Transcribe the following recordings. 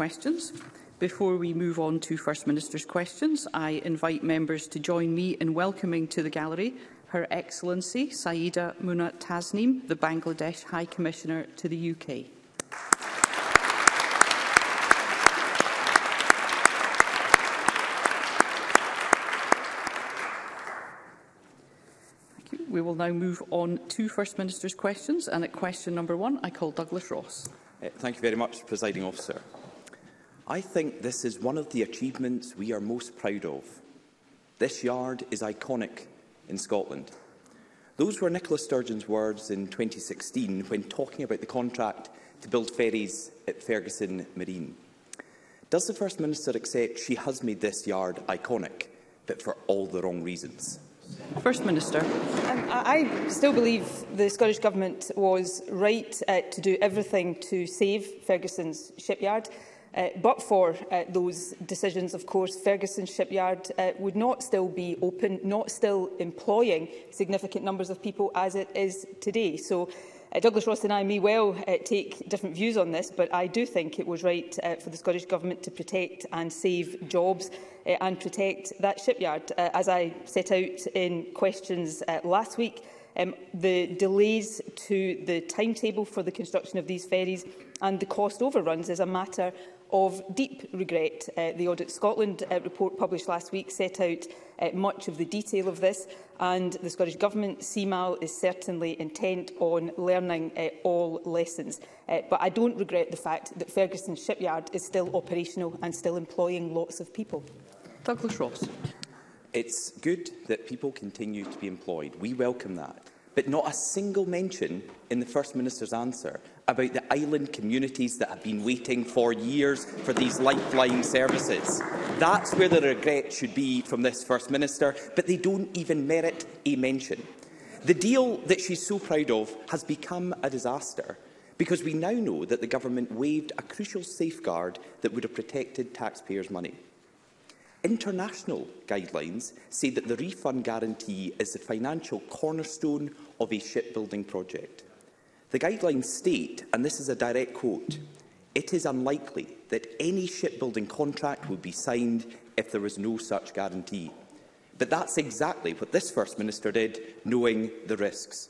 questions. Before we move on to First Minister's questions, I invite members to join me in welcoming to the gallery Her Excellency Saida Munat Tasneem, the Bangladesh High Commissioner to the UK. We will now move on to First Minister's questions and at question number one I call Douglas Ross. Uh, thank you very much, Presiding Officer. I think this is one of the achievements we are most proud of. This yard is iconic in Scotland. Those were Nicola Sturgeon's words in 2016 when talking about the contract to build ferries at Ferguson Marine. Does the First Minister accept she has made this yard iconic, but for all the wrong reasons? First Minister. Um, I still believe the Scottish Government was right uh, to do everything to save Ferguson's shipyard. Uh, but for uh, those decisions, of course, Ferguson Shipyard uh, would not still be open, not still employing significant numbers of people as it is today. So uh, Douglas Ross and I may well uh, take different views on this, but I do think it was right uh, for the Scottish Government to protect and save jobs uh, and protect that shipyard. Uh, as I set out in questions uh, last week, um, the delays to the timetable for the construction of these ferries and the cost overruns is a matter of deep regret. Uh, the Audit Scotland uh, report published last week set out uh, much of the detail of this and the Scottish Government, CMAL, is certainly intent on learning uh, all lessons. Uh, but I don't regret the fact that Ferguson Shipyard is still operational and still employing lots of people. Douglas Ross. It's good that people continue to be employed. We welcome that. But not a single mention in the First Minister's answer about the island communities that have been waiting for years for these lifeline services. That's where the regret should be from this First Minister, but they don't even merit a mention. The deal that she's so proud of has become a disaster because we now know that the government waived a crucial safeguard that would have protected taxpayers' money. International guidelines say that the refund guarantee is the financial cornerstone of a shipbuilding project. The guidelines state, and this is a direct quote, it is unlikely that any shipbuilding contract would be signed if there was no such guarantee. But that's exactly what this First Minister did, knowing the risks.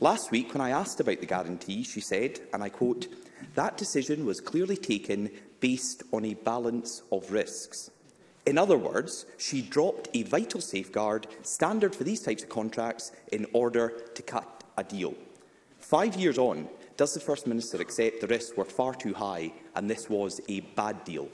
Last week, when I asked about the guarantee, she said, and I quote, that decision was clearly taken based on a balance of risks. In other words, she dropped a vital safeguard standard for these types of contracts in order to cut a deal. Five years on, does the First Minister accept the risks were far too high and this was a bad deal?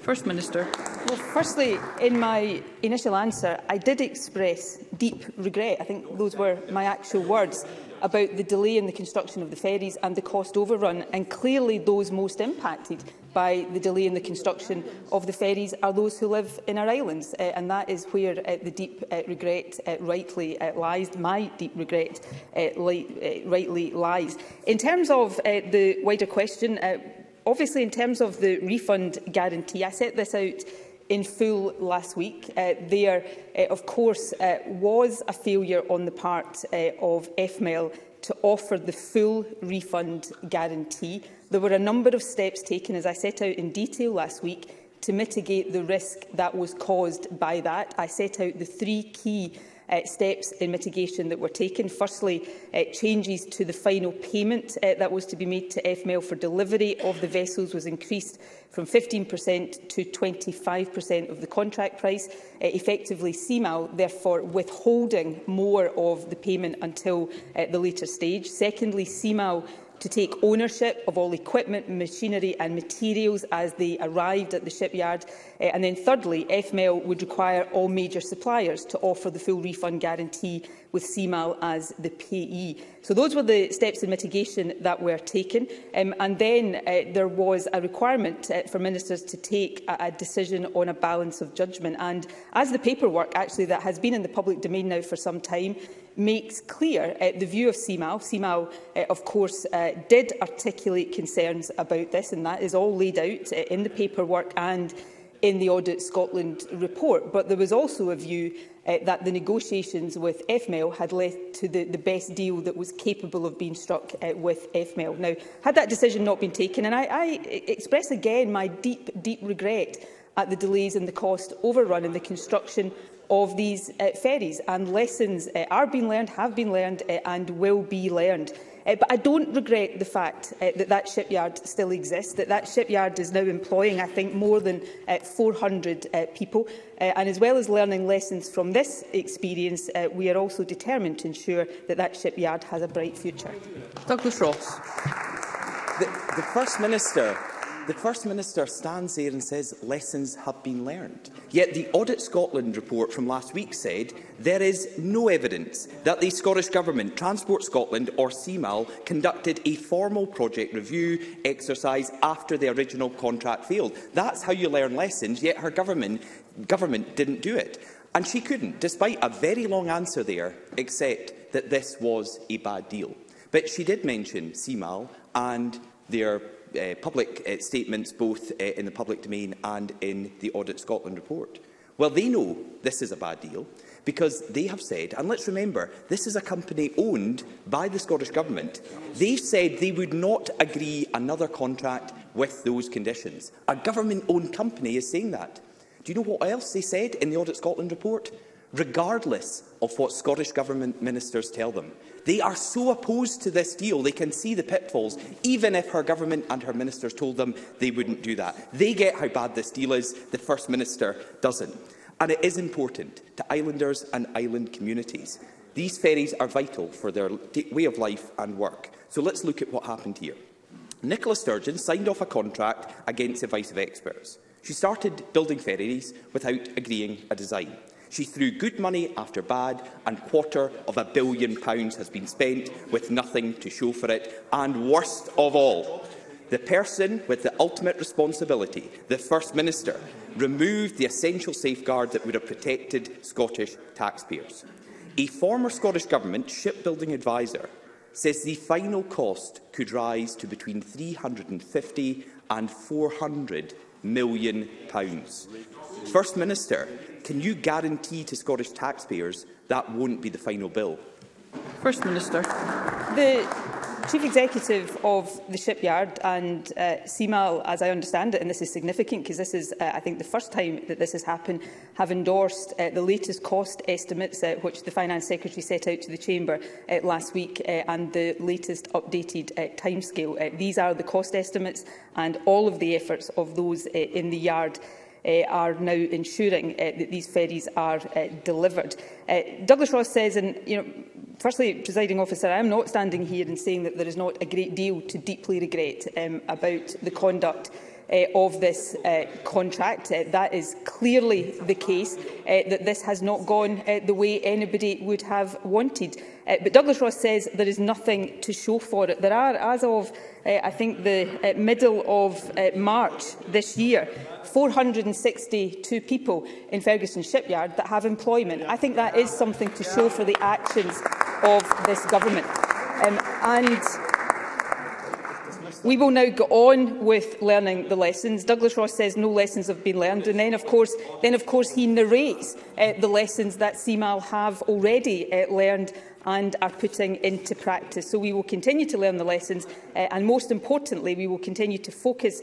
First Minister. Well, firstly, in my initial answer, I did express deep regret. I think those were my actual words about the delay in the construction of the ferries and the cost overrun, and clearly those most impacted by the delay in the construction of the ferries are those who live in our islands. Uh, and that is where uh, the deep uh, regret uh, rightly uh, lies, my deep regret uh, li uh, rightly lies. In terms of uh, the wider question, uh, obviously in terms of the refund guarantee, I set this out in full last week. Uh, there, uh, of course, uh, was a failure on the part uh, of FML to offer the full refund guarantee. There were a number of steps taken, as I set out in detail last week, to mitigate the risk that was caused by that. I set out the three key uh, steps in mitigation that were taken. Firstly, uh, changes to the final payment uh, that was to be made to FML for delivery of the vessels was increased from 15% to 25% of the contract price, uh, effectively CMAL, therefore withholding more of the payment until uh, the later stage. Secondly, CMAL to take ownership of all equipment, machinery and materials as they arrived at the shipyard. Uh, and then thirdly, FML would require all major suppliers to offer the full refund guarantee with CMAL as the payee. So those were the steps in mitigation that were taken. Um, and then uh, there was a requirement uh, for ministers to take a, a decision on a balance of judgment. And as the paperwork actually that has been in the public domain now for some time, makes clear uh, the view of CMAO. CMAO, uh, of course, uh, did articulate concerns about this, and that is all laid out uh, in the paperwork and in the Audit Scotland report. But there was also a view uh, that the negotiations with FML had led to the, the best deal that was capable of being struck uh, with FML. Now, had that decision not been taken, and I, I express again my deep, deep regret at the delays and the cost overrun in the construction of these uh, ferries and lessons uh, are being learned, have been learned uh, and will be learned. Uh, but I don't regret the fact uh, that that shipyard still exists, that that shipyard is now employing, I think, more than uh, 400 uh, people. Uh, and as well as learning lessons from this experience, uh, we are also determined to ensure that that shipyard has a bright future. Douglas Ross. The, the First Minister The First Minister stands there and says lessons have been learned. Yet the Audit Scotland report from last week said there is no evidence that the Scottish Government, Transport Scotland or CMAL conducted a formal project review exercise after the original contract failed. That's how you learn lessons, yet her government, government didn't do it. And she couldn't, despite a very long answer there, except that this was a bad deal. But she did mention CMAL and their uh, public uh, statements, both uh, in the public domain and in the Audit Scotland report. Well, they know this is a bad deal because they have said, and let's remember, this is a company owned by the Scottish Government. They said they would not agree another contract with those conditions. A government-owned company is saying that. Do you know what else they said in the Audit Scotland report? Regardless of what Scottish Government ministers tell them, They are so opposed to this deal, they can see the pitfalls, even if her government and her ministers told them they wouldn't do that. They get how bad this deal is, the First Minister doesn't. And it is important to islanders and island communities. These ferries are vital for their way of life and work. So let's look at what happened here. Nicola Sturgeon signed off a contract against advice of experts. She started building ferries without agreeing a design. She threw good money after bad, and quarter of a billion pounds has been spent with nothing to show for it. And worst of all, the person with the ultimate responsibility, the First Minister, removed the essential safeguard that would have protected Scottish taxpayers. A former Scottish Government shipbuilding adviser says the final cost could rise to between 350 and 400 million pounds. First Minister, can you guarantee to Scottish taxpayers that won't be the final bill? First Minister. The Chief Executive of the shipyard and uh, CMAL, as I understand it, and this is significant because this is, uh, I think, the first time that this has happened, have endorsed uh, the latest cost estimates uh, which the Finance Secretary set out to the Chamber uh, last week uh, and the latest updated uh, timescale. Uh, these are the cost estimates and all of the efforts of those uh, in the yard uh, are now ensuring uh, that these ferries are uh, delivered. Uh, Douglas Ross says, and you know, firstly, presiding officer, I am not standing here and saying that there is not a great deal to deeply regret um, about the conduct uh, of this uh, contract. Uh, that is clearly the case, uh, that this has not gone uh, the way anybody would have wanted. Uh, but Douglas Ross says there is nothing to show for it. There are, as of uh, I think the uh, middle of uh, March this year, 462 people in Ferguson Shipyard that have employment. I think that is something to show for the actions of this government. Um, and We will now go on with learning the lessons. Douglas Ross says no lessons have been learned, and then of course, then of course he narrates uh, the lessons that CMAL have already uh, learned and are putting into practice. So we will continue to learn the lessons, uh, and most importantly, we will continue to focus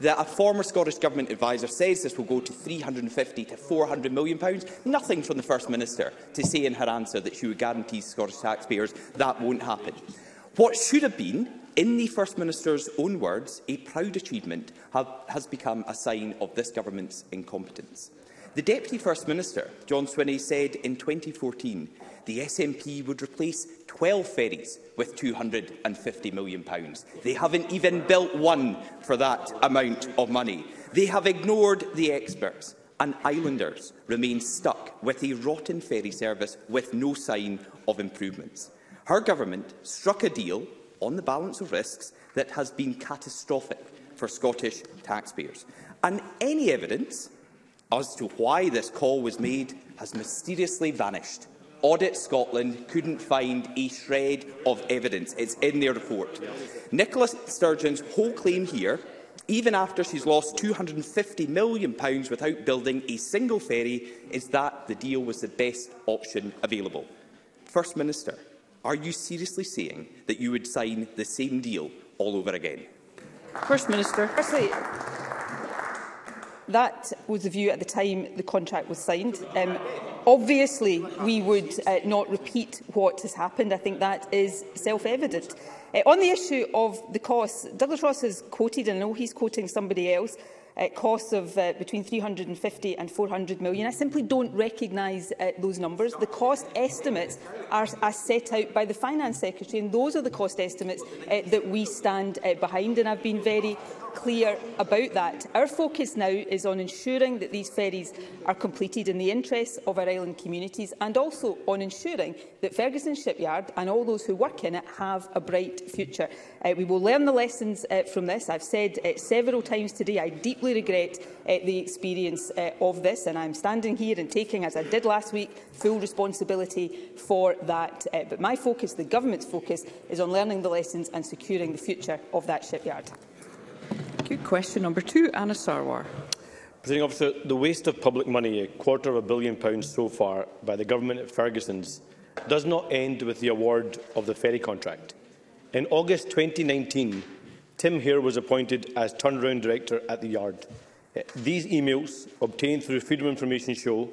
that a former Scottish Government adviser says this will go to £350 to £400 million. Pounds. Nothing from the First Minister to say in her answer that she would guarantee Scottish taxpayers that won't happen. What should have been in the First Minister's own words, a proud achievement have, has become a sign of this government's incompetence. The Deputy First Minister, John Swinney, said in 2014 the SNP would replace 12 ferries with £250 million. They haven't even built one for that amount of money. They have ignored the experts and islanders remain stuck with a rotten ferry service with no sign of improvements. Her government struck a deal on the balance of risks that has been catastrophic for Scottish taxpayers. And any evidence as to why this call was made has mysteriously vanished. Audit Scotland couldn't find a shred of evidence. It's in their report. Nicola Sturgeon's whole claim here, even after she's lost £250 million without building a single ferry, is that the deal was the best option available. First Minister, are you seriously saying that you would sign the same deal all over again? First Minister. Firstly, That was the view at the time the contract was signed. Um, obviously, we would uh, not repeat what has happened. I think that is self-evident. Uh, on the issue of the costs, Douglas Ross has quoted, and I know he's quoting somebody else, uh, costs of uh, between 350 and 400 million. I simply don't recognise uh, those numbers. The cost estimates are, are set out by the Finance Secretary, and those are the cost estimates uh, that we stand uh, behind. And I've been very clear about that. Our focus now is on ensuring that these ferries are completed in the interests of our island communities and also on ensuring that Ferguson Shipyard and all those who work in it have a bright future. Uh, we will learn the lessons uh, from this. I've said uh, several times today I deeply regret uh, the experience uh, of this and I'm standing here and taking, as I did last week, full responsibility for that. Uh, but my focus, the government's focus, is on learning the lessons and securing the future of that shipyard. Good question number two, Anna Sarwar. Presiding officer, the waste of public money, a quarter of a billion pounds so far, by the government at Ferguson's, does not end with the award of the ferry contract. In August 2019, Tim Hare was appointed as turnaround director at the yard. These emails, obtained through Freedom Information, show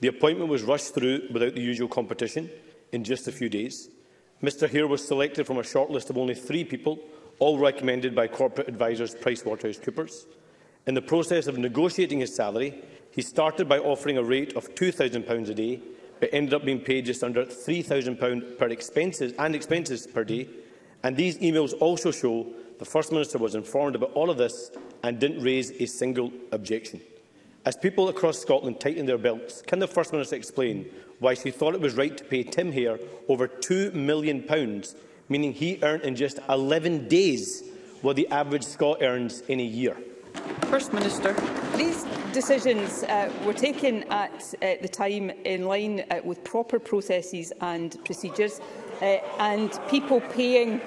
the appointment was rushed through without the usual competition in just a few days. Mr Hare was selected from a shortlist of only three people all recommended by corporate advisers PricewaterhouseCoopers. In the process of negotiating his salary, he started by offering a rate of £2,000 a day, but ended up being paid just under £3,000 per expenses and expenses per day. And these emails also show the First Minister was informed about all of this and didn't raise a single objection. As people across Scotland tighten their belts, can the First Minister explain why she thought it was right to pay Tim Hare over £2 million meaning he earned in just 11 days what the average Scot earns in a year. First Minister. These decisions uh, were taken at uh, the time in line uh, with proper processes and procedures uh, and people paying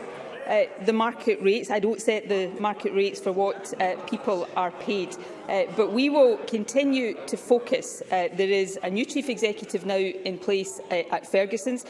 uh, the market rates. I don't set the market rates for what uh, people are paid. but we will continue to focus. there is a new chief executive now in place at Ferguson's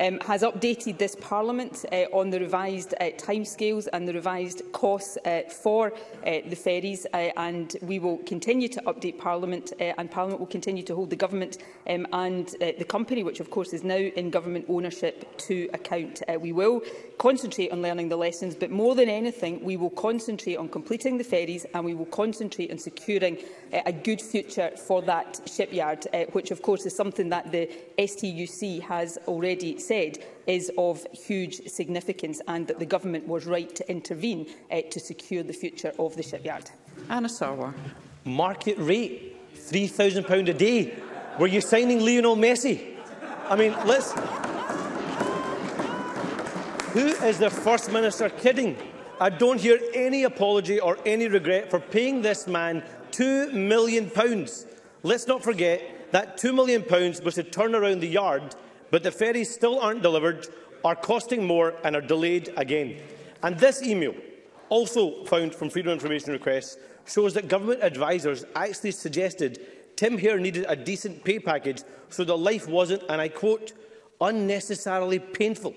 um, has updated this Parliament uh, on the revised uh, timescales and the revised costs uh, for uh, the ferries, uh, and we will continue to update Parliament, uh, and Parliament will continue to hold the Government um, and uh, the company, which of course is now in Government ownership, to account. Uh, we will concentrate on learning the lessons, but more than anything, we will concentrate on completing the ferries, and we will concentrate on securing uh, a good future for that shipyard, uh, which of course is something that the STUC has already said, is of huge significance and that the government was right to intervene uh, to secure the future of the shipyard. Anna Sarwar. Market rate, £3,000 a day. Were you signing Lionel Messi? I mean, let's... Who is the First Minister kidding? I don't hear any apology or any regret for paying this man £2 million. Let's not forget that £2 million was to turn around the yard but the ferries still aren't delivered, are costing more and are delayed again. And this email, also found from Freedom of Information requests, shows that government advisers actually suggested Tim Hare needed a decent pay package so the life wasn't, and I quote, unnecessarily painful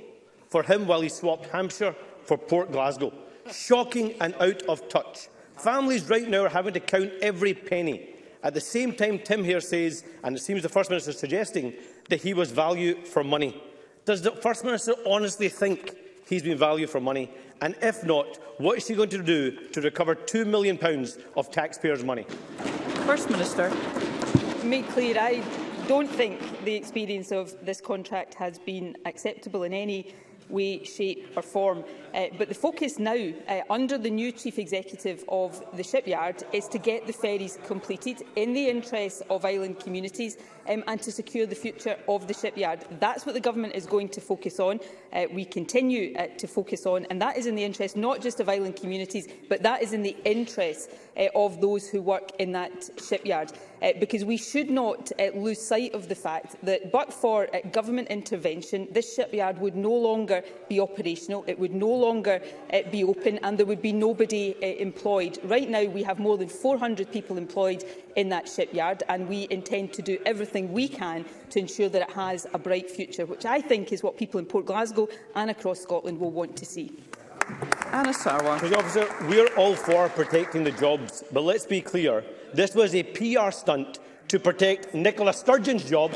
for him while he swapped Hampshire for Port Glasgow. Shocking and out of touch. Families right now are having to count every penny. At the same time, Tim Hare says, and it seems the First Minister is suggesting, that he was value for money? Does the First Minister honestly think he's been value for money? And if not, what is he going to do to recover £2 million of taxpayers' money? First Minister, made clear I don't think the experience of this contract has been acceptable in any way, shape or form. Uh, but the focus now, uh, under the new Chief Executive of the shipyard, is to get the ferries completed in the interests of island communities um, and to secure the future of the shipyard. That's what the Government is going to focus on. Uh, we continue uh, to focus on, and that is in the interest not just of island communities, but that is in the interests uh, of those who work in that shipyard uh, because we should not uh, lose sight of the fact that but for uh, government intervention, this shipyard would no longer be operational, it would no longer uh, be open and there would be nobody uh, employed. Right now, we have more than 400 people employed in that shipyard and we intend to do everything we can to ensure that it has a bright future, which I think is what people in Port Glasgow and across Scotland will want to see. Anna Sarwan. Officer, are all for protecting the jobs, but let's be clear, This was a PR stunt to protect Nicola Sturgeon's job,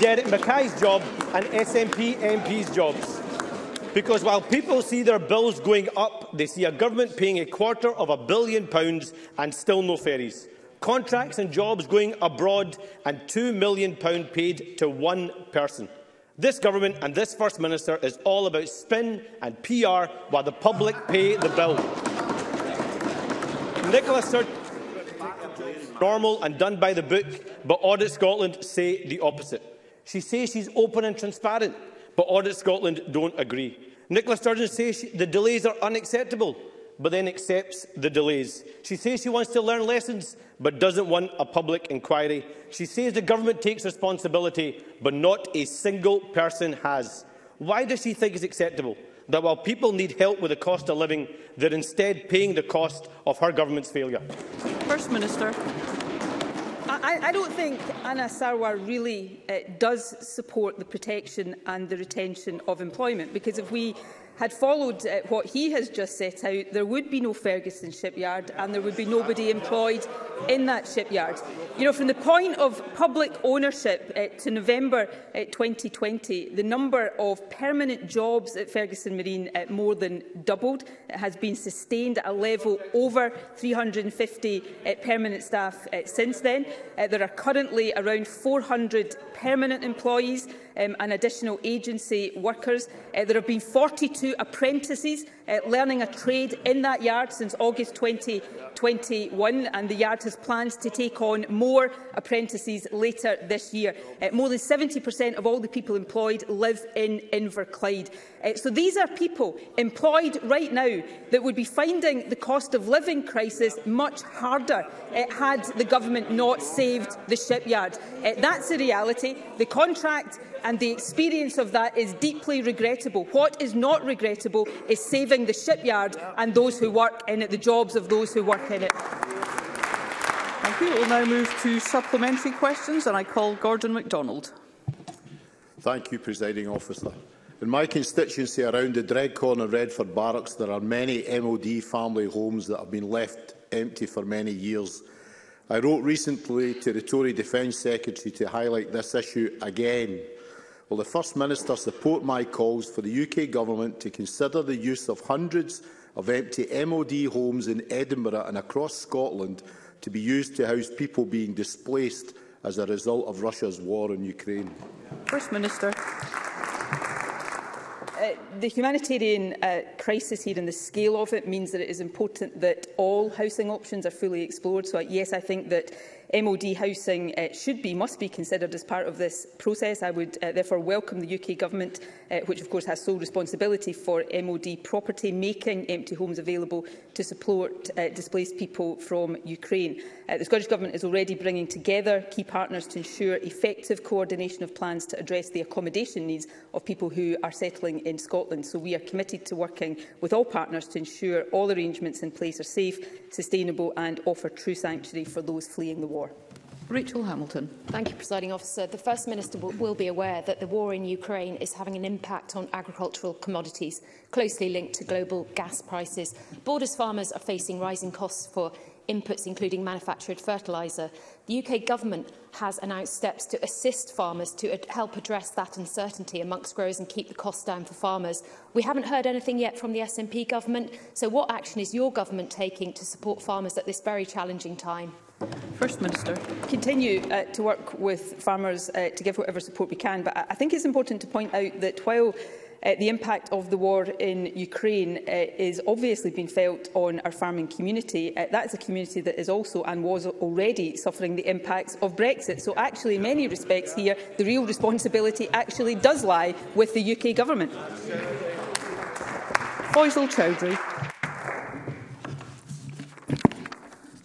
Derek Mackay's job and SNP MP's jobs. Because while people see their bills going up, they see a government paying a quarter of a billion pounds and still no ferries. Contracts and jobs going abroad and £2 million paid to one person. This government and this First Minister is all about spin and PR while the public pay the bill. Nicola Sturgeon normal and done by the book, but Audit Scotland say the opposite. She says she's open and transparent, but Audit Scotland don't agree. Nicola Sturgeon says she, the delays are unacceptable, but then accepts the delays. She says she wants to learn lessons, but doesn't want a public inquiry. She says the government takes responsibility, but not a single person has. Why does she think it's acceptable? that while people need help with the cost of living, they're instead paying the cost of her government's failure? First Minister. I, I don't think Anna Sarwar really uh, does support the protection and the retention of employment because if we had followed uh, what he has just set out, there would be no Ferguson shipyard and there would be nobody employed in that shipyard. You know, from the point of public ownership uh, to November uh, 2020, the number of permanent jobs at Ferguson Marine uh, more than doubled. It has been sustained at a level over 350 uh, permanent staff uh, since then. Uh, there are currently around 400 permanent employees um, and additional agency workers. Uh, there have been 42 apprentices uh, learning a trade in that yard since August 2021 and the yard has plans to take on more apprentices later this year. Uh, more than 70% of all the people employed live in Inverclyde. Uh, so these are people employed right now that would be finding the cost of living crisis much harder uh, had the government not saved the shipyard. Uh, that's the reality. The contract and the experience of that is deeply regrettable. What is not regrettable is saving in the shipyard and those who work in it, the jobs of those who work in it. Thank you. We'll now move to supplementary questions and I call Gordon MacDonald. Thank you, Presiding Officer. In my constituency around the Dreadcorn Corner Redford Barracks, there are many MOD family homes that have been left empty for many years. I wrote recently to the Tory Defence Secretary to highlight this issue again. Will the First Minister support my calls for the UK Government to consider the use of hundreds of empty MOD homes in Edinburgh and across Scotland to be used to house people being displaced as a result of Russia's war in Ukraine? First Minister. Uh, the humanitarian uh, crisis here and the scale of it means that it is important that all housing options are fully explored. So, uh, yes, I think that MOD housing uh, should be, must be considered as part of this process. I would uh, therefore welcome the UK Government, uh, which of course has sole responsibility for MOD property, making empty homes available to support uh, displaced people from Ukraine. Uh, the Scottish Government is already bringing together key partners to ensure effective coordination of plans to address the accommodation needs of people who are settling in Scotland. So we are committed to working with all partners to ensure all arrangements in place are safe, sustainable and offer true sanctuary for those fleeing the war war. Rachel Hamilton. Thank you, Presiding Officer. The First Minister will be aware that the war in Ukraine is having an impact on agricultural commodities, closely linked to global gas prices. Borders farmers are facing rising costs for inputs, including manufactured fertiliser. The UK Government has announced steps to assist farmers to ad help address that uncertainty amongst growers and keep the costs down for farmers. We haven't heard anything yet from the SNP Government, so what action is your Government taking to support farmers at this very challenging time? First Minister. Continue uh, to work with farmers uh, to give whatever support we can, but I think it's important to point out that while uh, the impact of the war in Ukraine uh, is obviously being felt on our farming community. Uh, that's a community that is also and was already suffering the impacts of Brexit. So actually, in many respects here, the real responsibility actually does lie with the UK government. Faisal Chowdhury.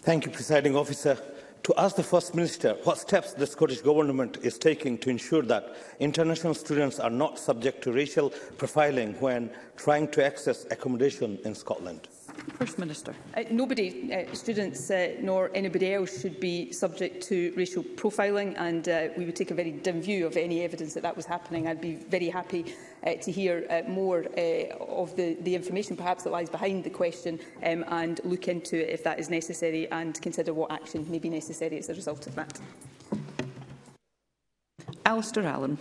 Thank you, Presiding Officer. To ask the First Minister what steps the Scottish Government is taking to ensure that international students are not subject to racial profiling when trying to access accommodation in Scotland. First Minister. Uh, nobody, uh, students uh, nor anybody else, should be subject to racial profiling, and uh, we would take a very dim view of any evidence that that was happening. I'd be very happy uh, to hear uh, more uh, of the, the information perhaps that lies behind the question um, and look into it if that is necessary and consider what action may be necessary as a result of that. Alistair Allen.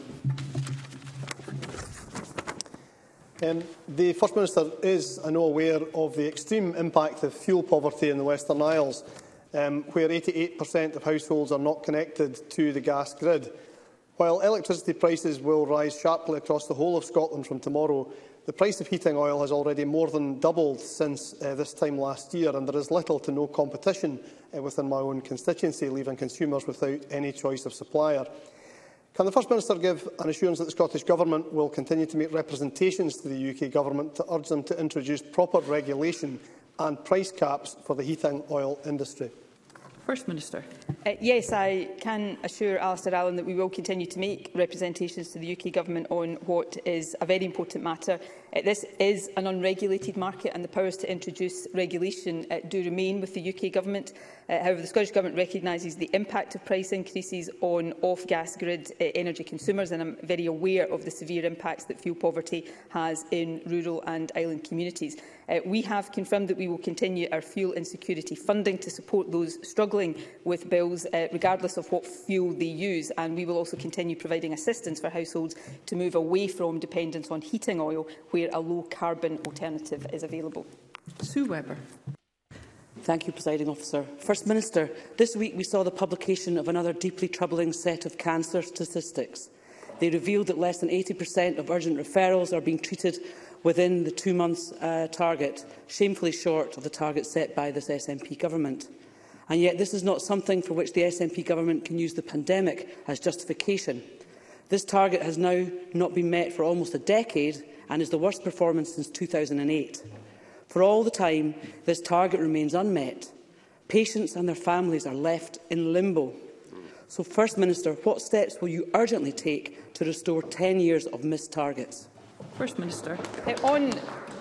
Um, the First Minister is, I know, aware of the extreme impact of fuel poverty in the Western Isles, um, where 88% of households are not connected to the gas grid. While electricity prices will rise sharply across the whole of Scotland from tomorrow, the price of heating oil has already more than doubled since uh, this time last year, and there is little to no competition uh, within my own constituency, leaving consumers without any choice of supplier. Can the First Minister give an assurance that the Scottish Government will continue to make representations to the UK Government to urge them to introduce proper regulation and price caps for the heating oil industry? First Minister. Uh, yes, I can assure Alistair Allen that we will continue to make representations to the UK Government on what is a very important matter. Uh, this is an unregulated market and the powers to introduce regulation uh, do remain with the UK Government. Uh, however, the Scottish Government recognises the impact of price increases on off-gas grid uh, energy consumers and I'm very aware of the severe impacts that fuel poverty has in rural and island communities. Uh, we have confirmed that we will continue our fuel insecurity funding to support those struggling with bills, uh, regardless of what fuel they use. And we will also continue providing assistance for households to move away from dependence on heating oil, where a low-carbon alternative is available. Sue Webber. Thank you, Presiding Officer. First Minister, this week we saw the publication of another deeply troubling set of cancer statistics. They revealed that less than 80% of urgent referrals are being treated within the two-month uh, target, shamefully short of the target set by this SNP government. And yet this is not something for which the SNP government can use the pandemic as justification. This target has now not been met for almost a decade and is the worst performance since 2008. For all the time, this target remains unmet. Patients and their families are left in limbo. So, First Minister, what steps will you urgently take to restore 10 years of missed targets? First Minister. Uh, on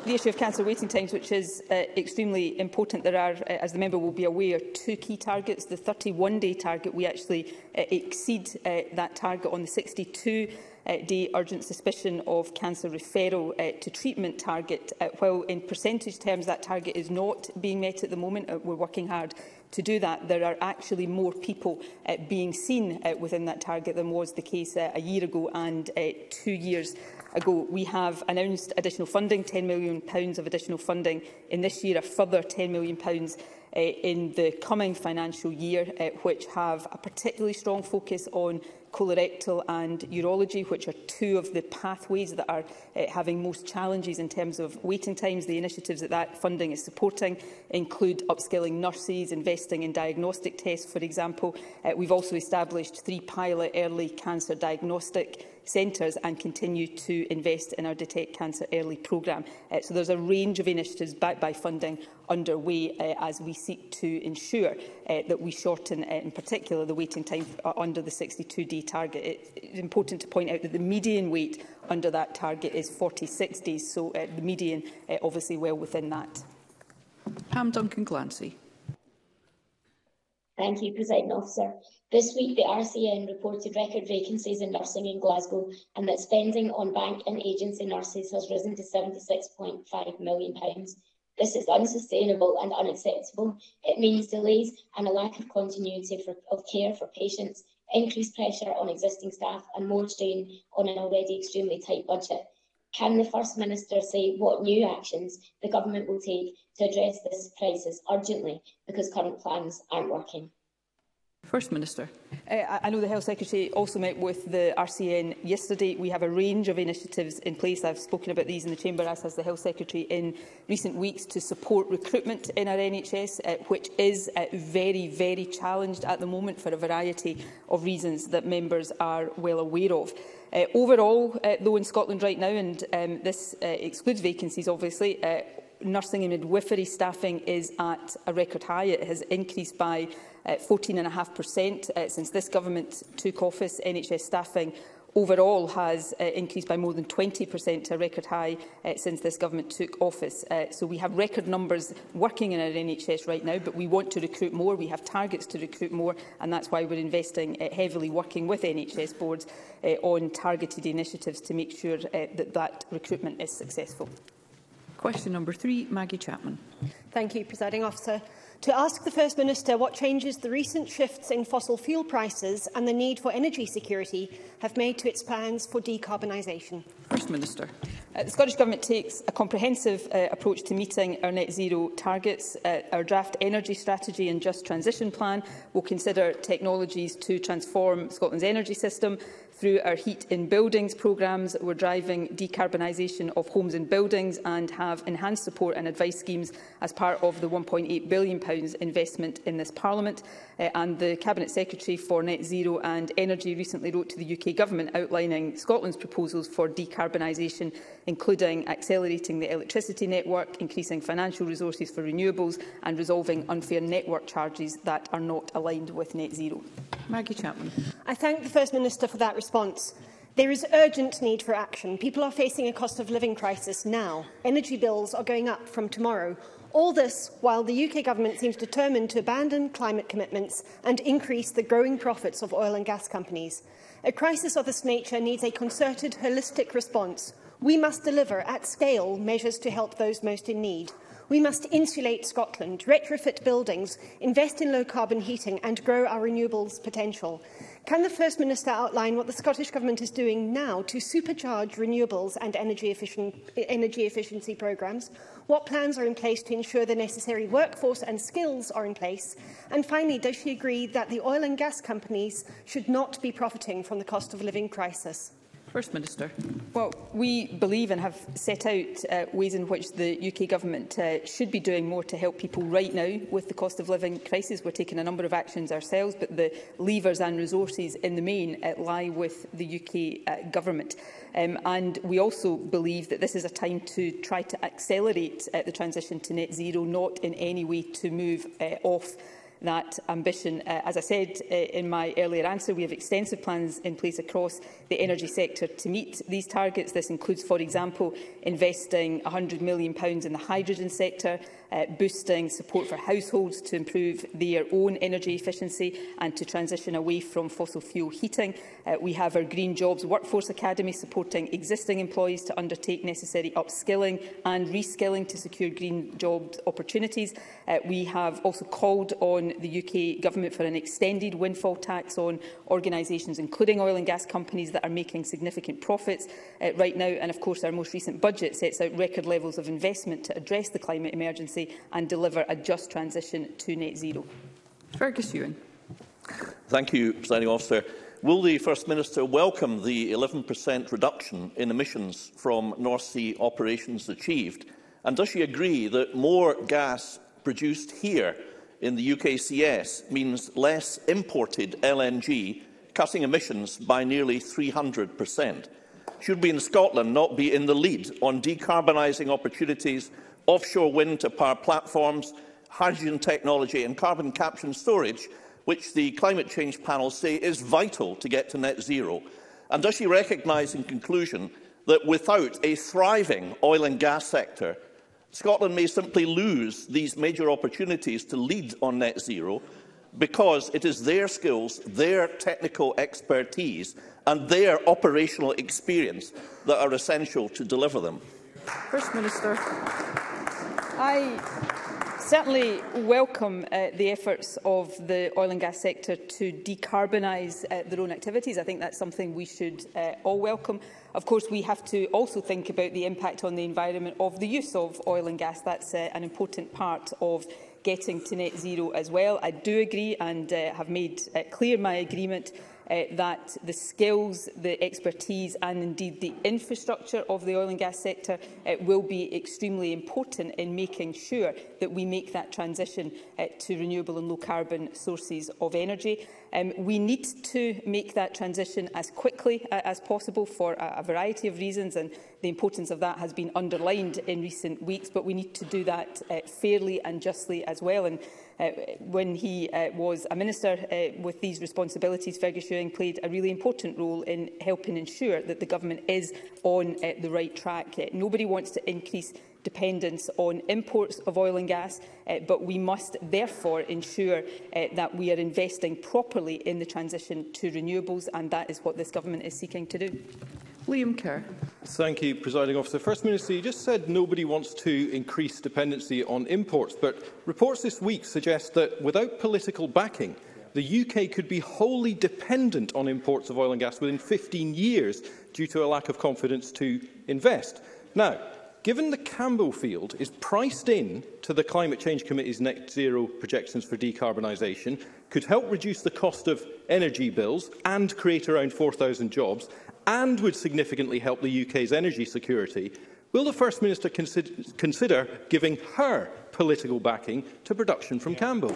the issue of cancer waiting times, which is uh, extremely important, there are, uh, as the member will be aware, two key targets. The 31-day target, we actually uh, exceed uh, that target on the 62 uh, day urgent suspicion of cancer referral uh, to treatment target. Uh, while in percentage terms that target is not being met at the moment, uh, we're working hard to do that. There are actually more people uh, being seen uh, within that target than was the case uh, a year ago and uh, two years ago, we have announced additional funding, £10 million of additional funding in this year, a further £10 million uh, in the coming financial year, uh, which have a particularly strong focus on colorectal and urology, which are two of the pathways that are uh, having most challenges in terms of waiting times. The initiatives that that funding is supporting include upskilling nurses, investing in diagnostic tests, for example. Uh, we've also established three pilot early cancer diagnostic centres and continue to invest in our Detect Cancer Early programme. Uh, so there's a range of initiatives backed by funding underway uh, as we seek to ensure uh, that we shorten, uh, in particular, the waiting time uh, under the 62-day target. it's important to point out that the median wait under that target is 46 days, so uh, the median uh, obviously well within that. Pam Duncan Glancy. Thank you, President Officer. This week, the RCN reported record vacancies in nursing in Glasgow and that spending on bank and agency nurses has risen to £76.5 million. This is unsustainable and unacceptable. It means delays and a lack of continuity for, of care for patients, increased pressure on existing staff and more strain on an already extremely tight budget. Can the First Minister say what new actions the government will take to address this crisis urgently because current plans aren't working? First Minister. Uh, I know the Health Secretary also met with the RCN yesterday. We have a range of initiatives in place. I've spoken about these in the Chamber, as has the Health Secretary, in recent weeks to support recruitment in our NHS, uh, eh, which is uh, very, very challenged at the moment for a variety of reasons that members are well aware of. Uh, overall, uh, though, in Scotland right now, and um, this uh, excludes vacancies, obviously, uh, nursing and midwifery staffing is at a record high. It has increased by 14.5% uh, since this government took office. NHS staffing overall has uh, increased by more than 20% to a record high uh, since this government took office. Uh, so we have record numbers working in our NHS right now, but we want to recruit more. We have targets to recruit more, and that's why we're investing uh, heavily working with NHS boards uh, on targeted initiatives to make sure uh, that that recruitment is successful. Question number three, Maggie Chapman. Thank you, Presiding Officer to ask the First Minister what changes the recent shifts in fossil fuel prices and the need for energy security have made to its plans for decarbonisation. First Minister. Uh, the Scottish Government takes a comprehensive uh, approach to meeting our net zero targets. Uh, our draft energy strategy and just transition plan will consider technologies to transform Scotland's energy system Through our Heat in Buildings programmes, we're driving decarbonisation of homes and buildings and have enhanced support and advice schemes as part of the £1.8 billion investment in this Parliament. Uh, and the Cabinet Secretary for Net Zero and Energy recently wrote to the UK Government outlining Scotland's proposals for decarbonisation, including accelerating the electricity network, increasing financial resources for renewables and resolving unfair network charges that are not aligned with net zero. Maggie Chapman. I thank the First Minister for that response response. There is urgent need for action. People are facing a cost of living crisis now. Energy bills are going up from tomorrow. All this while the UK government seems determined to abandon climate commitments and increase the growing profits of oil and gas companies. A crisis of this nature needs a concerted, holistic response. We must deliver at scale measures to help those most in need. We must insulate Scotland, retrofit buildings, invest in low-carbon heating and grow our renewables potential. Can the First Minister outline what the Scottish Government is doing now to supercharge renewables and energy, efficient, energy efficiency programmes? What plans are in place to ensure the necessary workforce and skills are in place? And finally, does she agree that the oil and gas companies should not be profiting from the cost of living crisis? First Minister. Well, we believe and have set out uh, ways in which the UK government uh, should be doing more to help people right now with the cost of living crisis. We're taking a number of actions ourselves, but the levers and resources in the main uh, lie with the UK uh, government. Um, and we also believe that this is a time to try to accelerate uh, the transition to net zero, not in any way to move uh, off that ambition. Uh, as I said uh, in my earlier answer, we have extensive plans in place across the energy sector to meet these targets. This includes, for example, investing £100 million in the hydrogen sector, uh, boosting support for households to improve their own energy efficiency and to transition away from fossil fuel heating. Uh, we have our Green Jobs Workforce Academy supporting existing employees to undertake necessary upskilling and reskilling to secure green job opportunities. Uh, we have also called on the UK Government for an extended windfall tax on organisations, including oil and gas companies, that are making significant profits uh, right now. And, of course, our most recent budget sets out record levels of investment to address the climate emergency and deliver a just transition to net zero. Fergus Ewan. Thank you, Presiding Officer. Will the First Minister welcome the 11% reduction in emissions from North Sea operations achieved? And does she agree that more gas produced here in the UKCS means less imported LNG, cutting emissions by nearly 300 Should we in Scotland not be in the lead on decarbonising opportunities, offshore wind to power platforms, hydrogen technology and carbon capture and storage, which the climate change panel say is vital to get to net zero? And does she recognise in conclusion that without a thriving oil and gas sector, Scotland may simply lose these major opportunities to lead on net zero because it is their skills, their technical expertise and their operational experience that are essential to deliver them. First Minister, I certainly welcome uh, the efforts of the oil and gas sector to decarbonise uh, their own activities. I think that's something we should uh, all welcome. Of course, we have to also think about the impact on the environment of the use of oil and gas. That's uh, an important part of getting to net zero as well. I do agree and uh, have made uh, clear my agreement uh, that the skills, the expertise and indeed the infrastructure of the oil and gas sector uh, will be extremely important in making sure that we make that transition uh, to renewable and low carbon sources of energy. Um, we need to make that transition as quickly uh, as possible for a, a variety of reasons and The importance of that has been underlined in recent weeks, but we need to do that uh, fairly and justly as well. And uh, when he uh, was a minister uh, with these responsibilities, Fergus Ewing played a really important role in helping ensure that the government is on uh, the right track. Uh, nobody wants to increase dependence on imports of oil and gas, uh, but we must therefore ensure uh, that we are investing properly in the transition to renewables, and that is what this government is seeking to do. Liam Kerr. Thank you, Presiding Officer. First Minister, you just said nobody wants to increase dependency on imports, but reports this week suggest that without political backing, the UK could be wholly dependent on imports of oil and gas within 15 years due to a lack of confidence to invest. Now, given the Campbell field is priced in to the Climate Change Committee's net zero projections for decarbonisation, could help reduce the cost of energy bills and create around 4,000 jobs, and would significantly help the UK's energy security, will the First Minister consider, consider giving her political backing to production from Cambo?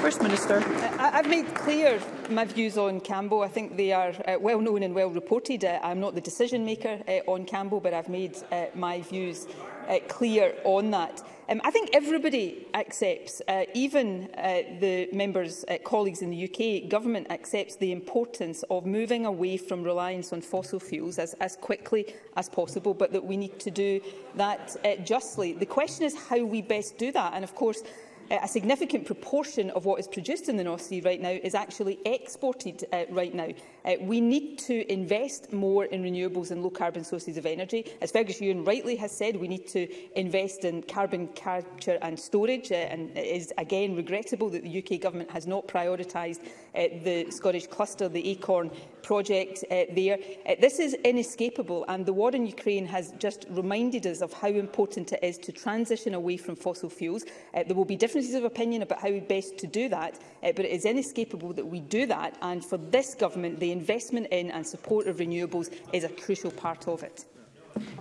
First Minister. I, I've made clear my views on Cambo. I think they are uh, well known and well reported. Uh, I'm not the decision maker uh, on Cambo, but I've made uh, my views uh, clear on that. Um, I think everybody accepts, uh, even uh, the members' uh, colleagues in the UK government accepts the importance of moving away from reliance on fossil fuels as, as quickly as possible, but that we need to do that uh, justly. The question is how we best do that, and of course, uh, a significant proportion of what is produced in the North Sea right now is actually exported uh, right now. Uh, we need to invest more in renewables and low-carbon sources of energy. As Fergus Ewan rightly has said, we need to invest in carbon capture and storage, uh, and it is again regrettable that the UK Government has not prioritised uh, the Scottish cluster, the ACORN project uh, there. Uh, this is inescapable, and the war in Ukraine has just reminded us of how important it is to transition away from fossil fuels. Uh, there will be differences of opinion about how best to do that, uh, but it is inescapable that we do that, and for this Government, the investment in and support of renewables is a crucial part of it.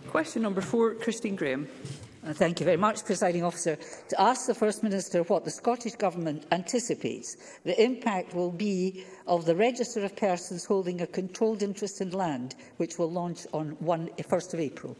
Question number four, Christine Graham. Uh, thank you very much, Presiding Officer. To ask the First Minister what the Scottish Government anticipates the impact will be of the register of persons holding a controlled interest in land, which will launch on 1, 1st of April.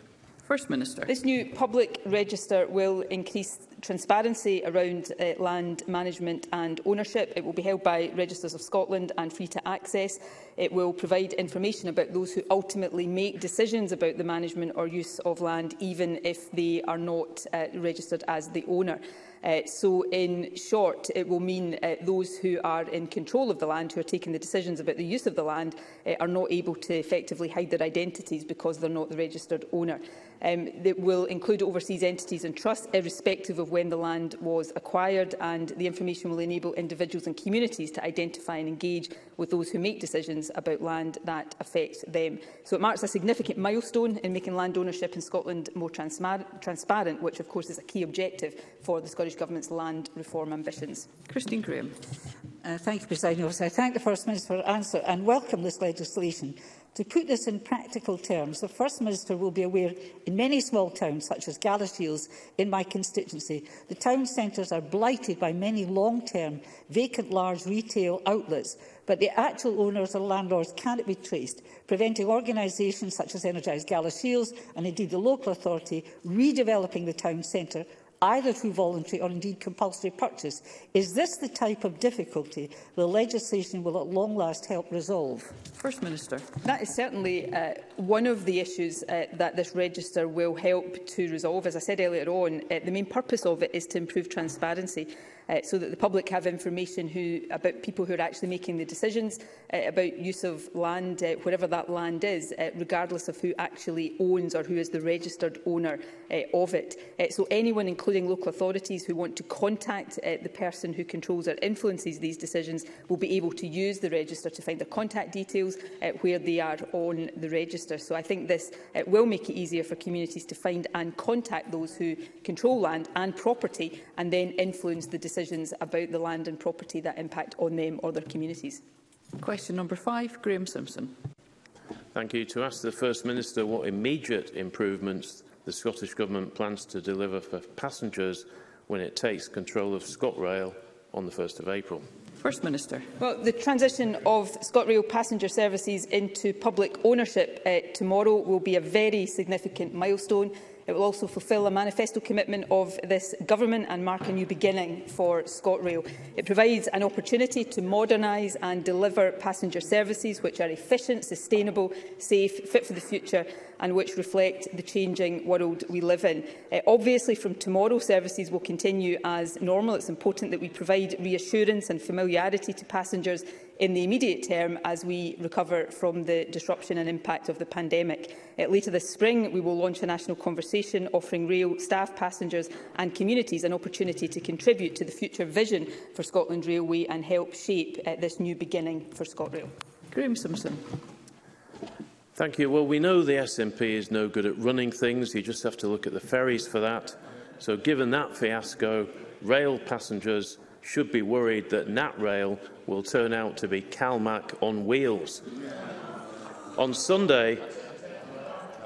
First Minister. This new public register will increase transparency around uh, land management and ownership. It will be held by Registers of Scotland and free to access. It will provide information about those who ultimately make decisions about the management or use of land, even if they are not uh, registered as the owner. Uh, so, in short, it will mean uh, those who are in control of the land, who are taking the decisions about the use of the land, uh, are not able to effectively hide their identities because they're not the registered owner. Um, it will include overseas entities and trusts, irrespective of when the land was acquired and the information will enable individuals and communities to identify and engage with those who make decisions about land that affects them. So it marks a significant milestone in making land ownership in Scotland more transparent, which of course is a key objective for the Scottish Government's land reform ambitions. Christine Graham. Uh, thank you, President I thank the First Minister for her answer and welcome this legislation To put this in practical terms, the First Minister will be aware in many small towns, such as Galashiels in my constituency, the town centres are blighted by many long-term vacant large retail outlets, but the actual owners or landlords cannot be traced, preventing organisations such as Energised Galashiels and indeed the local authority redeveloping the town centre either through voluntary or indeed compulsory purchase. Is this the type of difficulty the legislation will at long last help resolve? First Minister. That is certainly uh, one of the issues uh, that this register will help to resolve. As I said earlier on, uh, the main purpose of it is to improve transparency uh, so that the public have information who, about people who are actually making the decisions uh, about use of land, uh, wherever that land is, uh, regardless of who actually owns or who is the registered owner uh, of it. Uh, so anyone, including local authorities, who want to contact uh, the person who controls or influences these decisions will be able to use the register to find their contact details uh, where they are on the register. So I think this uh, will make it easier for communities to find and contact those who control land and property and then influence the decisions decisions about the land and property that impact on them or their communities. Question number five, Graham Simpson. Thank you. To ask the First Minister what immediate improvements the Scottish Government plans to deliver for passengers when it takes control of ScotRail on the 1st of April. First Minister. Well, the transition of ScotRail passenger services into public ownership uh, tomorrow will be a very significant milestone. It will also fulfil a manifesto commitment of this government and mark a new beginning for ScotRail. It provides an opportunity to modernise and deliver passenger services which are efficient, sustainable, safe, fit for the future and which reflect the changing world we live in. Uh, obviously, from tomorrow, services will continue as normal. It's important that we provide reassurance and familiarity to passengers in the immediate term as we recover from the disruption and impact of the pandemic. Uh, later this spring, we will launch a national conversation offering rail staff, passengers and communities an opportunity to contribute to the future vision for Scotland Railway and help shape uh, this new beginning for ScotRail. Graeme Simpson. Thank you. Well, we know the SNP is no good at running things. You just have to look at the ferries for that. So given that fiasco, rail passengers should be worried that NatRail will turn out to be CalMac on wheels. On Sunday,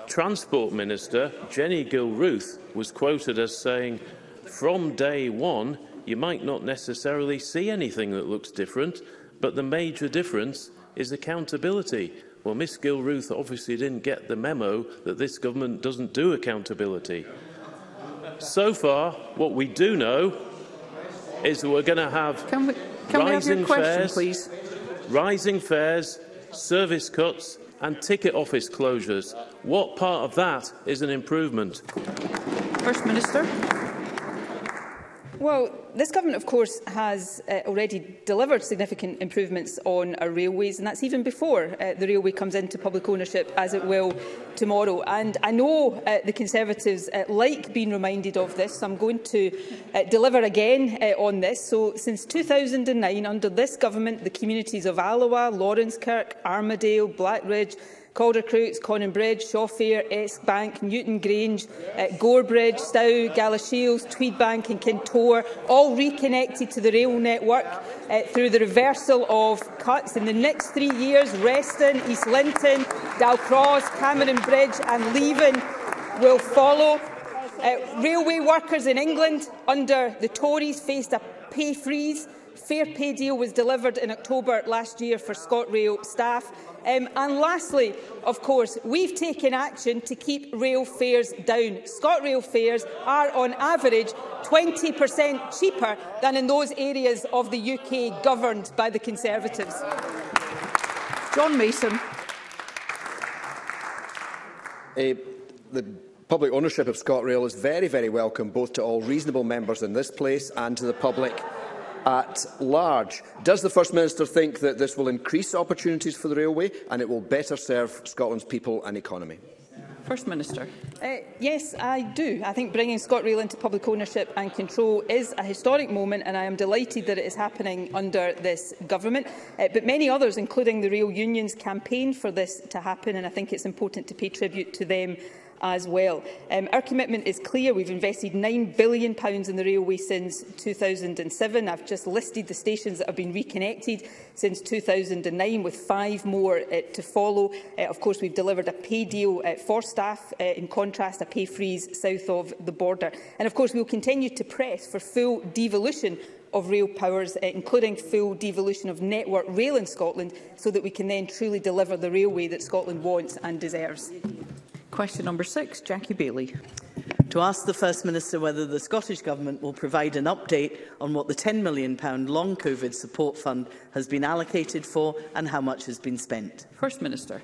Transport Minister Jenny Gilruth was quoted as saying, From day one, you might not necessarily see anything that looks different, but the major difference is accountability. Well, Miss Gilruth obviously didn't get the memo that this government doesn't do accountability. So far, what we do know is that we're going to have can we, can rising have your question, fares, please? rising fares, service cuts, and ticket office closures. What part of that is an improvement? First Minister. Well, this government, of course, has uh, already delivered significant improvements on our railways, and that's even before uh, the railway comes into public ownership, as it will tomorrow. And I know uh, the Conservatives uh, like being reminded of this, so I'm going to uh, deliver again uh, on this. So, since 2009, under this government, the communities of Alloa, Lawrence Kirk, Armadale, Blackridge, Caldercroats, Bridge, Shawfair, Esk Bank, Newton Grange, uh, Gorebridge, Stow, Galashiels, Tweedbank and Kintore, all reconnected to the rail network uh, through the reversal of cuts. In the next three years, Reston, East Linton, Dalcross, Cameron Bridge and Leven will follow. Uh, railway workers in England under the Tories faced a pay freeze fair pay deal was delivered in October last year for ScotRail staff. Um, and lastly, of course, we've taken action to keep rail fares down. ScotRail fares are on average 20% cheaper than in those areas of the UK governed by the Conservatives. John Mason. Uh, the public ownership of ScotRail is very, very welcome both to all reasonable members in this place and to the public at large. Does the First Minister think that this will increase opportunities for the railway and it will better serve Scotland's people and economy? First Minister. Uh, yes, I do. I think bringing ScotRail into public ownership and control is a historic moment and I am delighted that it is happening under this government. Uh, but many others, including the rail unions, campaigned for this to happen and I think it's important to pay tribute to them as well. Um, our commitment is clear. We've invested £9 billion in the railway since 2007. I've just listed the stations that have been reconnected since 2009, with five more uh, to follow. Uh, of course, we've delivered a pay deal uh, for staff, uh, in contrast, a pay freeze south of the border. And of course, we'll continue to press for full devolution of rail powers, uh, including full devolution of network rail in Scotland, so that we can then truly deliver the railway that Scotland wants and deserves. Question number six, Jackie Bailey. To ask the First Minister whether the Scottish Government will provide an update on what the £10 million Long COVID Support Fund has been allocated for and how much has been spent. First Minister.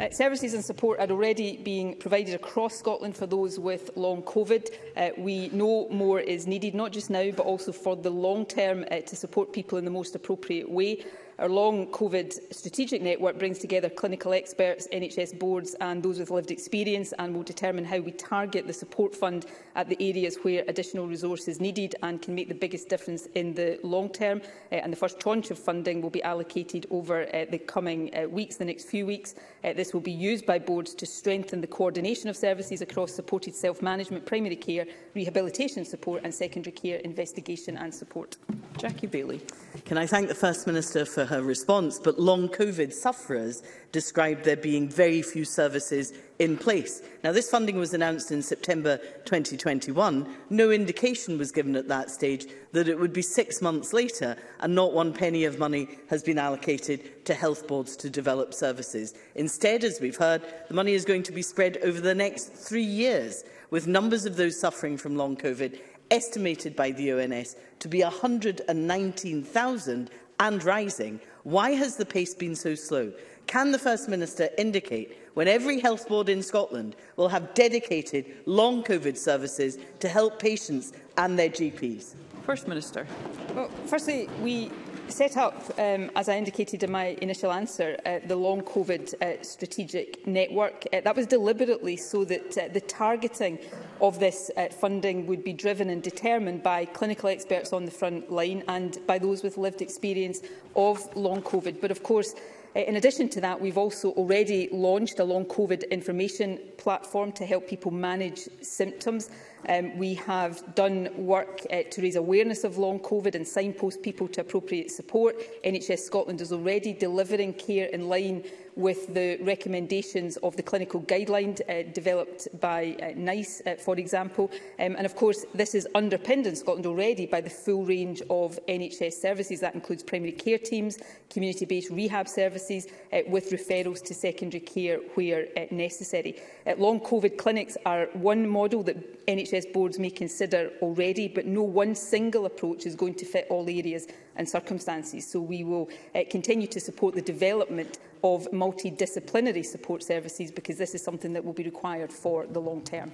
Uh, services and support are already being provided across Scotland for those with long COVID. Uh, we know more is needed, not just now, but also for the long term uh, to support people in the most appropriate way. Our long COVID strategic network brings together clinical experts, NHS boards and those with lived experience and will determine how we target the support fund at the areas where additional resources is needed and can make the biggest difference in the long term. Uh, and the first tranche of funding will be allocated over uh, the coming uh, weeks, the next few weeks. Uh, this will be used by boards to strengthen the coordination of services across supported self-management, primary care, rehabilitation support and secondary care investigation and support. Jackie Bailey. Can I thank the First Minister for for her response, but long COVID sufferers described there being very few services in place. Now, this funding was announced in September 2021. No indication was given at that stage that it would be six months later and not one penny of money has been allocated to health boards to develop services. Instead, as we've heard, the money is going to be spread over the next three years, with numbers of those suffering from long COVID estimated by the ONS to be 119,000 and rising, why has the pace been so slow? Can the First Minister indicate when every health board in Scotland will have dedicated long COVID services to help patients and their GPs? First Minister. Well, firstly, we set up, um, as I indicated in my initial answer, uh, the long COVID uh, strategic network. Uh, that was deliberately so that uh, the targeting of this uh, funding would be driven and determined by clinical experts on the front line and by those with lived experience of long COVID. But of course, uh, In addition to that, we've also already launched a long COVID information platform to help people manage symptoms. Um, we have done work uh, to raise awareness of long COVID and signpost people to appropriate support. NHS Scotland is already delivering care in line with the recommendations of the clinical guidelines uh, developed by uh, NICE, uh, for example. Um, and of course, this is underpinned in Scotland already by the full range of NHS services. That includes primary care teams, community-based rehab services, uh, with referrals to secondary care where uh, necessary. Uh, long COVID clinics are one model that NHS NHS boards may consider already, but no one single approach is going to fit all areas and circumstances. So we will uh, continue to support the development of multidisciplinary support services because this is something that will be required for the long term.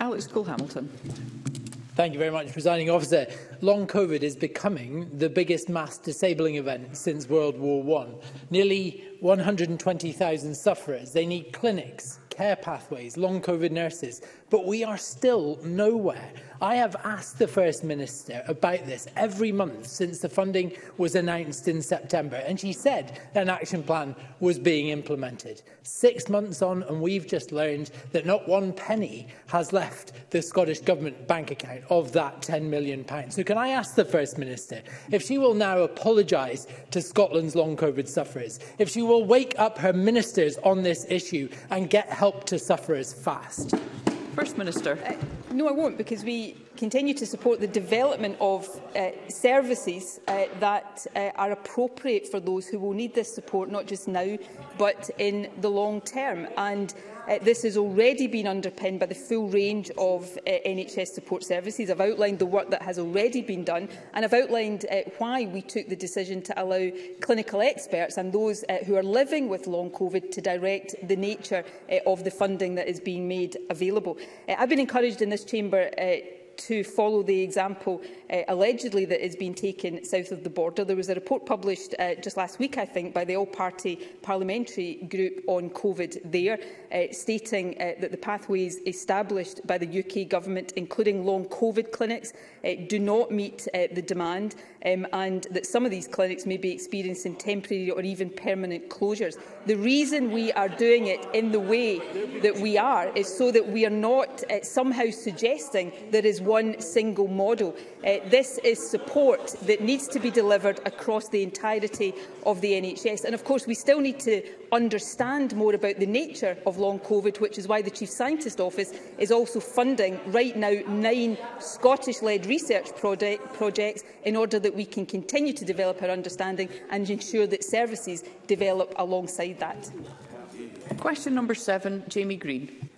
Alex Cole-Hamilton. Thank you very much, Presiding Officer. Long COVID is becoming the biggest mass disabling event since World War I. Nearly 120,000 sufferers. They need clinics, care pathways, long COVID nurses, but we are still nowhere. I have asked the First Minister about this every month since the funding was announced in September, and she said an action plan was being implemented. Six months on, and we've just learned that not one penny has left the Scottish Government bank account of that £10 million. So can I ask the First Minister if she will now apologise to Scotland's long COVID sufferers, if she will wake up her ministers on this issue and get help to sufferers fast? First Minister. No, I won't, because we continue to support the development of uh, services uh, that uh, are appropriate for those who will need this support, not just now, but in the long term. And uh, this has already been underpinned by the full range of uh, NHS support services. I've outlined the work that has already been done, and I've outlined uh, why we took the decision to allow clinical experts and those uh, who are living with long COVID to direct the nature uh, of the funding that is being made available. Uh, I've been encouraged in this this chamber uh, to follow the example uh, allegedly that has been taken south of the border. There was a report published uh, just last week, I think, by the all-party parliamentary group on COVID there, uh, stating uh, that the pathways established by the UK government, including long COVID clinics, uh, do not meet uh, the demand um, and that some of these clinics may be experiencing temporary or even permanent closures. The reason we are doing it in the way that we are is so that we are not uh, somehow suggesting there is one single model. Uh, this is support that needs to be delivered across the entirety of the NHS. And of course, we still need to understand more about the nature of long COVID, which is why the Chief Scientist Office is also funding right now nine Scottish-led research project projects in order that we can continue to develop our understanding and ensure that services develop alongside that. Question number seven, Jamie Green.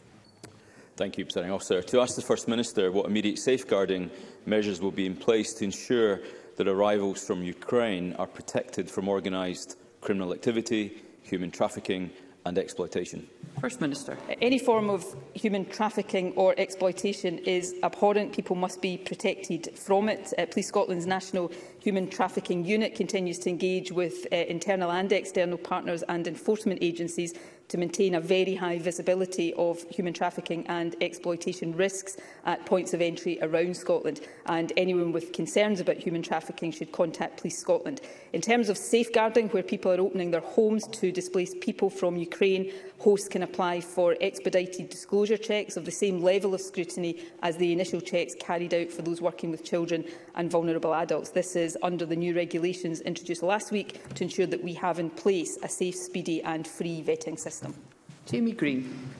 Thank you, President Officer. To ask the First Minister what immediate safeguarding measures will be in place to ensure that arrivals from Ukraine are protected from organised criminal activity, human trafficking and exploitation. First Minister. Any form of human trafficking or exploitation is abhorrent. People must be protected from it. Uh, Police Scotland's National Human Trafficking Unit continues to engage with uh, internal and external partners and enforcement agencies to maintain a very high visibility of human trafficking and exploitation risks at points of entry around Scotland. And anyone with concerns about human trafficking should contact Police Scotland. In terms of safeguarding, where people are opening their homes to displaced people from Ukraine, hosts can apply for expedited disclosure checks of the same level of scrutiny as the initial checks carried out for those working with children and vulnerable adults. This is under the new regulations introduced last week to ensure that we have in place a safe, speedy and free vetting system system. Jamie Green.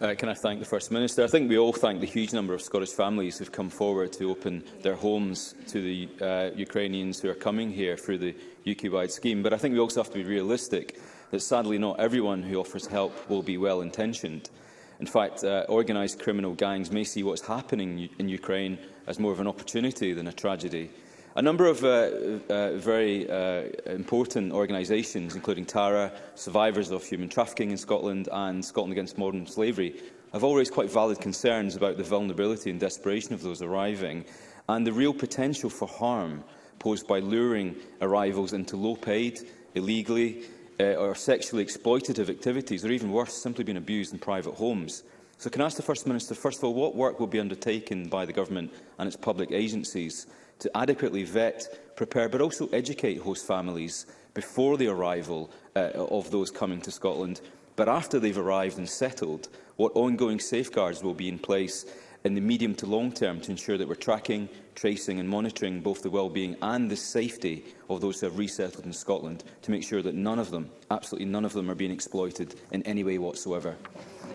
Uh, can I thank the First Minister? I think we all thank the huge number of Scottish families who've come forward to open their homes to the uh, Ukrainians who are coming here through the UK-wide scheme. But I think we also have to be realistic that sadly not everyone who offers help will be well-intentioned. In fact, uh, organised criminal gangs may see what's happening in Ukraine as more of an opportunity than a tragedy. A number of uh, uh, very uh, important organisations, including TARA, Survivors of Human Trafficking in Scotland and Scotland Against Modern Slavery, have all raised quite valid concerns about the vulnerability and desperation of those arriving and the real potential for harm posed by luring arrivals into low-paid, illegally uh, or sexually exploitative activities, or even worse, simply being abused in private homes. So can I ask the First Minister, first of all, what work will be undertaken by the government and its public agencies to adequately vet, prepare but also educate host families before the arrival uh, of those coming to Scotland. But after they've arrived and settled, what ongoing safeguards will be in place in the medium to long term to ensure that we're tracking, tracing and monitoring both the well-being and the safety of those who have resettled in Scotland to make sure that none of them, absolutely none of them, are being exploited in any way whatsoever.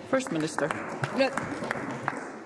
First Minister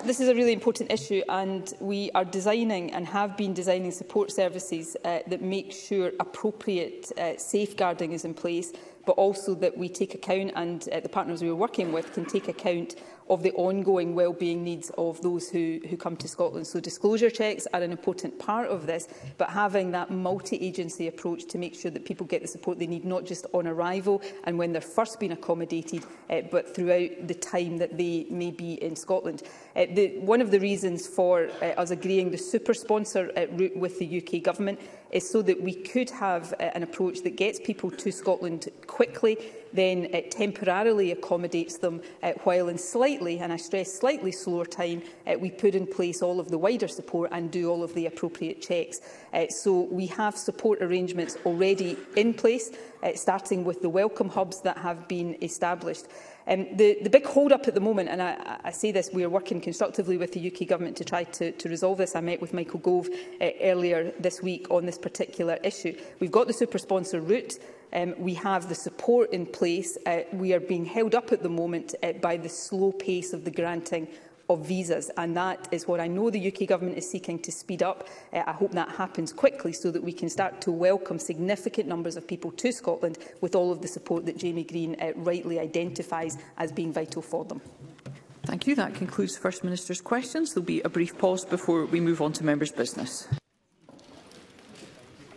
this is a really important issue and we are designing and have been designing support services uh, that make sure appropriate uh, safeguarding is in place but also that we take account and uh, the partners we are working with can take account of the ongoing well-being needs of those who, who come to Scotland. So disclosure checks are an important part of this, but having that multi-agency approach to make sure that people get the support they need, not just on arrival and when they're first being accommodated, uh, but throughout the time that they may be in Scotland. Uh, the, one of the reasons for uh, us agreeing the super sponsor uh, route with the UK Government is so that we could have uh, an approach that gets people to Scotland quickly, then it temporarily accommodates them uh, while in slightly, and I stress slightly slower time, uh, we put in place all of the wider support and do all of the appropriate checks. Uh, so we have support arrangements already in place, uh, starting with the welcome hubs that have been established. Um, the, the big hold-up at the moment, and I, I say this, we are working constructively with the UK Government to try to, to resolve this. I met with Michael Gove uh, earlier this week on this particular issue. We've got the super-sponsor route. Um, we have the support in place. Uh, we are being held up at the moment uh, by the slow pace of the granting of visas. And that is what I know the UK Government is seeking to speed up. Uh, I hope that happens quickly so that we can start to welcome significant numbers of people to Scotland with all of the support that Jamie Green uh, rightly identifies as being vital for them. Thank you. That concludes First Minister's questions. There will be a brief pause before we move on to members' business.